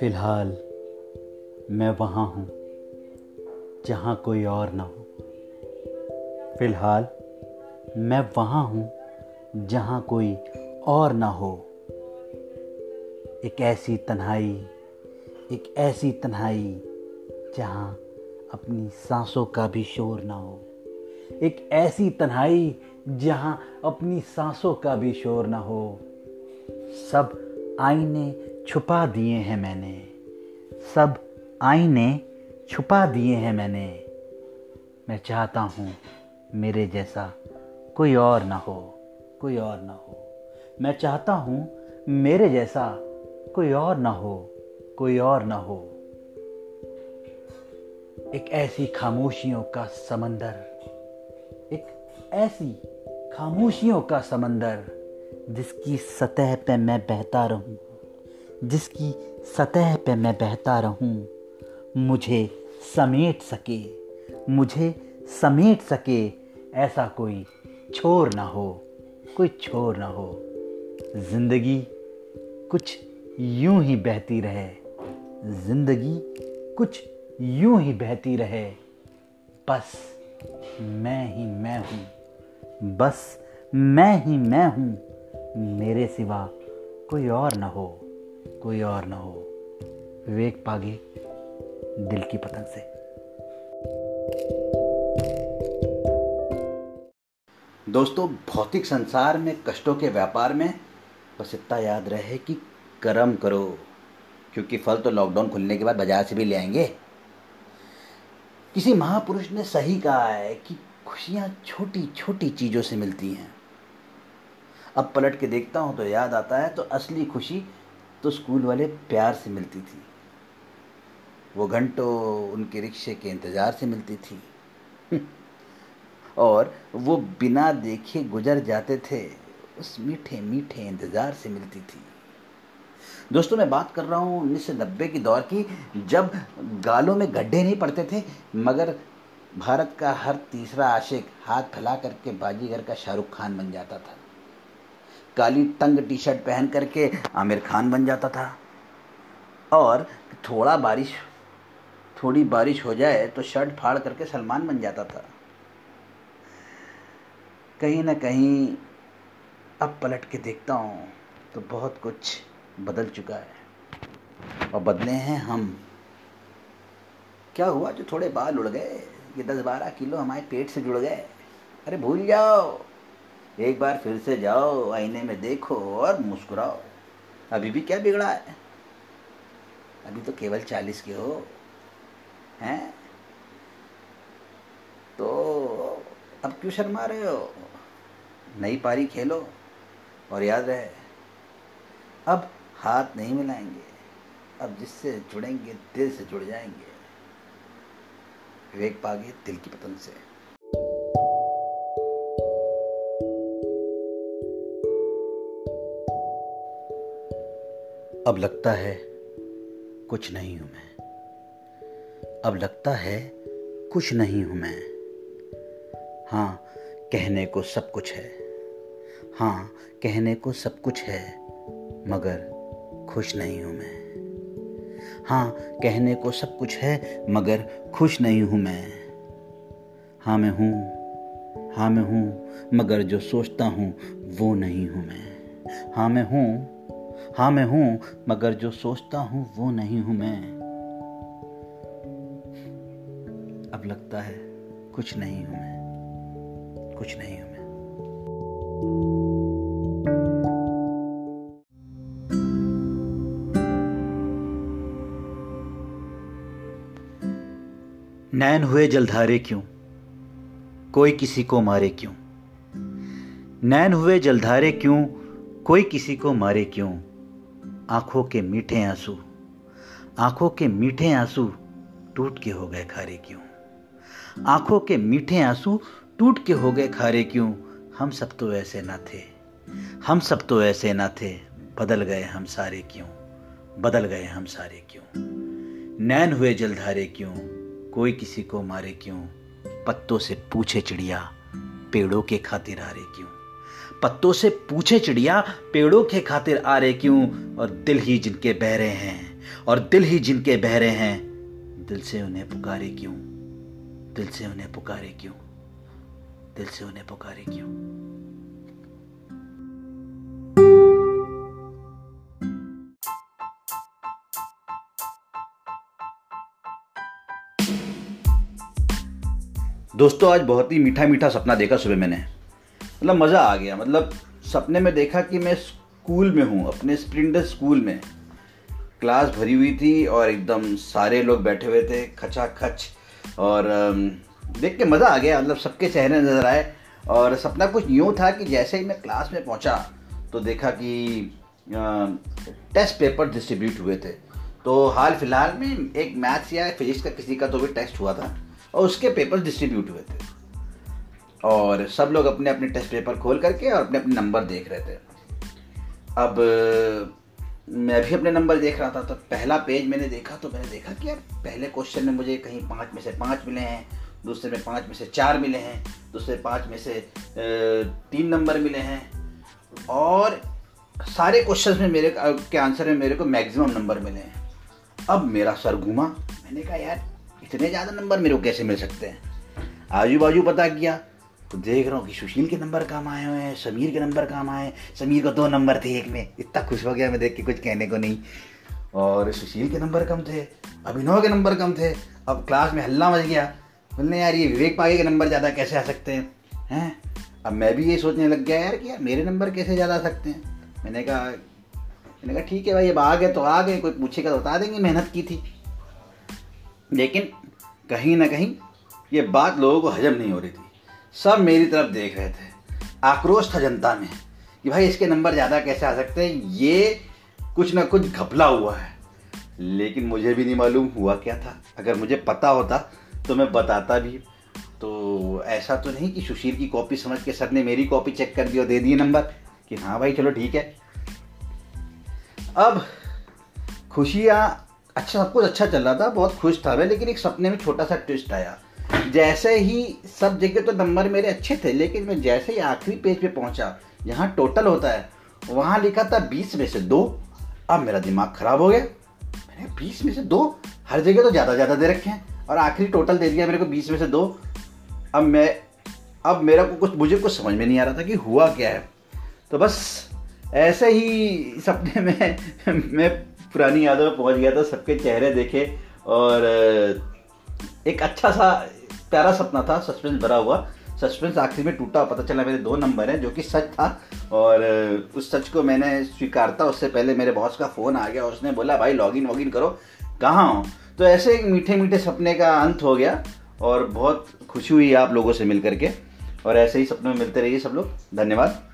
फ़िलहाल मैं वहाँ हूँ, जहाँ कोई और ना हो। फ़िलहाल मैं वहाँ हूँ, जहाँ कोई और ना हो। एक ऐसी तन्हाई, एक ऐसी तन्हाई, जहाँ अपनी सांसों का भी शोर ना हो। एक ऐसी तन्हाई, जहाँ अपनी सांसों का भी शोर ना हो। सब आईने छुपा दिए हैं मैंने। सब आईने छुपा दिए हैं मैंने। मैं चाहता हूँ मेरे जैसा कोई और ना हो, कोई और ना हो। मैं चाहता हूँ मेरे जैसा कोई और ना हो, कोई और ना हो। एक ऐसी खामोशियों का समंदर, एक ऐसी खामोशियों का समंदर जिसकी सतह पे मैं बहता रहूँ। जिसकी सतह पे मैं बहता रहूँ, मुझे समेट सके, मुझे समेट सके, ऐसा कोई छोर ना हो, कोई छोर ना हो। ज़िंदगी कुछ यूँ ही बहती रहे, ज़िंदगी कुछ यूँ ही बहती रहे। बस मैं ही मैं हूँ, बस मैं ही मैं हूँ, मेरे सिवा कोई और ना हो। कोई और ना हो। विवेक पागे, दिल की पतंग से। दोस्तों, भौतिक संसार में, कष्टों के व्यापार में बस इतना याद रहे कि कर्म करो, क्योंकि फल तो लॉकडाउन खुलने के बाद बाज़ार से भी ले आएँगे। किसी महापुरुष ने सही कहा है कि खुशियाँ छोटी छोटी चीज़ों से मिलती हैं। अब पलट के देखता हूँ तो याद आता है तो असली खुशी तो स्कूल वाले प्यार से मिलती थी। वो घंटों उनके रिक्शे के इंतज़ार से मिलती थी। और वो बिना देखे गुजर जाते थे, उस मीठे मीठे इंतज़ार से मिलती थी। दोस्तों, मैं बात कर रहा हूँ उन्नीस सौ नब्बे की दौर की, जब गालों में गड्ढे नहीं पड़ते थे, मगर भारत का हर तीसरा आशिक हाथ फैला करके बाजीगर का शाहरुख खान बन जाता था। काली तंग टी शर्ट पहन करके आमिर खान बन जाता था। और थोड़ा बारिश, थोड़ी बारिश हो जाए तो शर्ट फाड़ करके सलमान बन जाता था। कहीं ना कहीं अब पलट के देखता हूँ तो बहुत कुछ बदल चुका है। और बदले हैं हम। क्या हुआ जो थोड़े बाल उड़ गए? ये दस बारह किलो हमारे पेट से जुड़ गए। अरे भूल जाओ। एक बार फिर से जाओ, आईने में देखो और मुस्कुराओ। अभी भी क्या बिगड़ा है? अभी तो केवल चालीस के हो। हैं? तो अब क्यों शर्मा रहे हो? नई पारी खेलो और याद रहे, अब हाथ नहीं मिलाएँगे। अब जिससे जुड़ेंगे, दिल से जुड़ जाएँगे। विवेक पागे, दिल की पतंग से। अब लगता है कुछ नहीं हूँ मैं। अब लगता है कुछ नहीं हूँ मैं। हाँ कहने को सब कुछ है। हाँ कहने को सब कुछ है, मगर खुश नहीं हूँ मैं। हाँ कहने को सब कुछ है, मगर खुश नहीं हूँ मैं। हाँ मैं हूँ हाँ मैं हूँ, मगर जो सोचता हूँ, वो नहीं हूँ मैं। हाँ मैं हूँ हाँ मैं हूँ, मगर जो सोचता हूँ, वो नहीं हूँ मैं। अब लगता है, कुछ नहीं हूँ मैं। कुछ नहीं हूँ मैं। नैन हुए जलधारे क्यों? कोई किसी को मारे क्यों? नैन हुए जलधारे क्यों? कोई किसी को मारे क्यों? आँखों के मीठे आँसू। आँखों के मीठे आँसू टूट के हो गए खारे क्यों? आँखों के मीठे आँसू टूट के हो गए खारे क्यों? हम सब तो ऐसे ना थे। हम सब तो ऐसे ना थे। बदल गए हम सारे क्यों? बदल गए हम सारे क्यों? नैन हुए जलधारे क्यों? कोई किसी को मारे क्यों? पत्तों से पूछे चिड़िया, पेड़ों के खातिर हारे क्यों? पत्तों से पूछे चिड़िया, पेड़ों के खातिर आ रहे क्यों? और दिल ही जिनके बह रहे हैं, और दिल ही जिनके बहरे हैं, दिल से उन्हें पुकारे क्यों? दिल से उन्हें पुकारे क्यों? दिल से उन्हें पुकारे क्यों? दोस्तों, आज बहुत ही मीठा मीठा सपना देखा सुबह मैंने। मतलब मज़ा आ गया। मतलब सपने में देखा कि मैं स्कूल में हूँ, अपने स्प्रिंडर स्कूल में। क्लास भरी हुई थी और एकदम सारे लोग बैठे हुए थे खचा खच और देख के मज़ा आ गया। मतलब सबके चेहरे नज़र आए और सपना कुछ यूँ था कि जैसे ही मैं क्लास में पहुँचा तो देखा कि टेस्ट पेपर डिस्ट्रीब्यूट हुए थे। तो हाल फ़िलहाल में एक मैथ्स या फिजिक्स का किसी का तो भी टेस्ट हुआ था और उसके पेपर डिस्ट्रीब्यूट हुए थे। और सब लोग अपने अपने टेस्ट पेपर खोल करके और अपने अपने नंबर देख रहे थे। अब, मैं भी अपने नंबर देख रहा था तो पहला पेज मैंने देखा तो मैंने देखा कि यार, पहले क्वेश्चन में मुझे कहीं पाँच में से पाँच मिले हैं, दूसरे में पाँच में से चार मिले हैं, दूसरे पाँच में से तीन नंबर मिले हैं। और सारे क्वेश्चन में मेरे के आंसर में मेरे को मैक्सिमम नंबर मिले हैं। अब मेरा सर घूमा। मैंने कहा, यार, इतने ज़्यादा नंबर मेरे को कैसे मिल सकते हैं? आजू बाजू पता किया तो देख रहा हूँ कि सुशील के नंबर काम आए हुए हैं, समीर के नंबर काम आए समीर को दो नंबर थे एक में। इतना खुश हो गया मैं देख के कुछ कहने को नहीं। और सुशील के नंबर कम थे, अभिनव के नंबर कम थे। अब क्लास में हल्ला मच गया। बोलने, यार, ये विवेक पागे के नंबर ज़्यादा कैसे आ सकते हैं? हैं? अब मैं भी ये सोचने लग गया, यार, कि यार, मेरे नंबर कैसे ज़्यादा आ सकते हैं? मैंने कहा मैंने कहा, ठीक है भाई, अब आ गए तो आ गए, कोई पूछेगा तो बता देंगे, मेहनत की थी। लेकिन कहीं ना कहीं ये बात लोगों को हजम नहीं हो रही थी। सब मेरी तरफ़ देख रहे थे। आक्रोश था जनता में कि भाई इसके नंबर ज़्यादा कैसे आ सकते हैं? ये कुछ ना कुछ घपला हुआ है। लेकिन मुझे भी नहीं मालूम हुआ क्या था। अगर मुझे पता होता तो मैं बताता भी। तो ऐसा तो नहीं कि सुशील की कॉपी समझ के सर ने मेरी कॉपी चेक कर दी और दे दिए नंबर कि हाँ भाई, चलो ठीक है। अब खुशियाँ अच्छा सब कुछ अच्छा चल रहा था, बहुत खुश था मैं, लेकिन एक सपने में छोटा सा ट्विस्ट आया। जैसे ही सब जगह तो नंबर मेरे अच्छे थे, लेकिन मैं जैसे ही आखिरी पेज पे पहुँचा यहाँ टोटल होता है, वहाँ लिखा था बीस में से दो। अब मेरा दिमाग खराब हो गया। मैंने बीस में से दो? हर जगह तो ज़्यादा ज़्यादा दे रखे हैं, और आखिरी टोटल दे दिया मेरे को बीस में से दो। अब मैं, अब मेरा को कुछ, मुझे कुछ समझ में नहीं आ रहा था कि हुआ क्या है। तो बस, ऐसे ही सपने में, मैं पुरानी यादों में पहुँच गया था, सबके चेहरे देखे, और एक अच्छा सा प्यारा सपना था सस्पेंस भरा हुआ। सस्पेंस आखिर में टूटा, पता चला मेरे दो नंबर हैं, जो कि सच था। और उस सच को मैंने स्वीकारता, उससे पहले मेरे बॉस का फ़ोन आ गया, उसने बोला, भाई लॉगिन वॉगिन करो। कहाँ हो? तो ऐसे एक मीठे मीठे सपने का अंत हो गया, और बहुत खुशी हुई आप लोगों से मिल करके और ऐसे ही सपनों में मिलते रहिए सब लोग। धन्यवाद।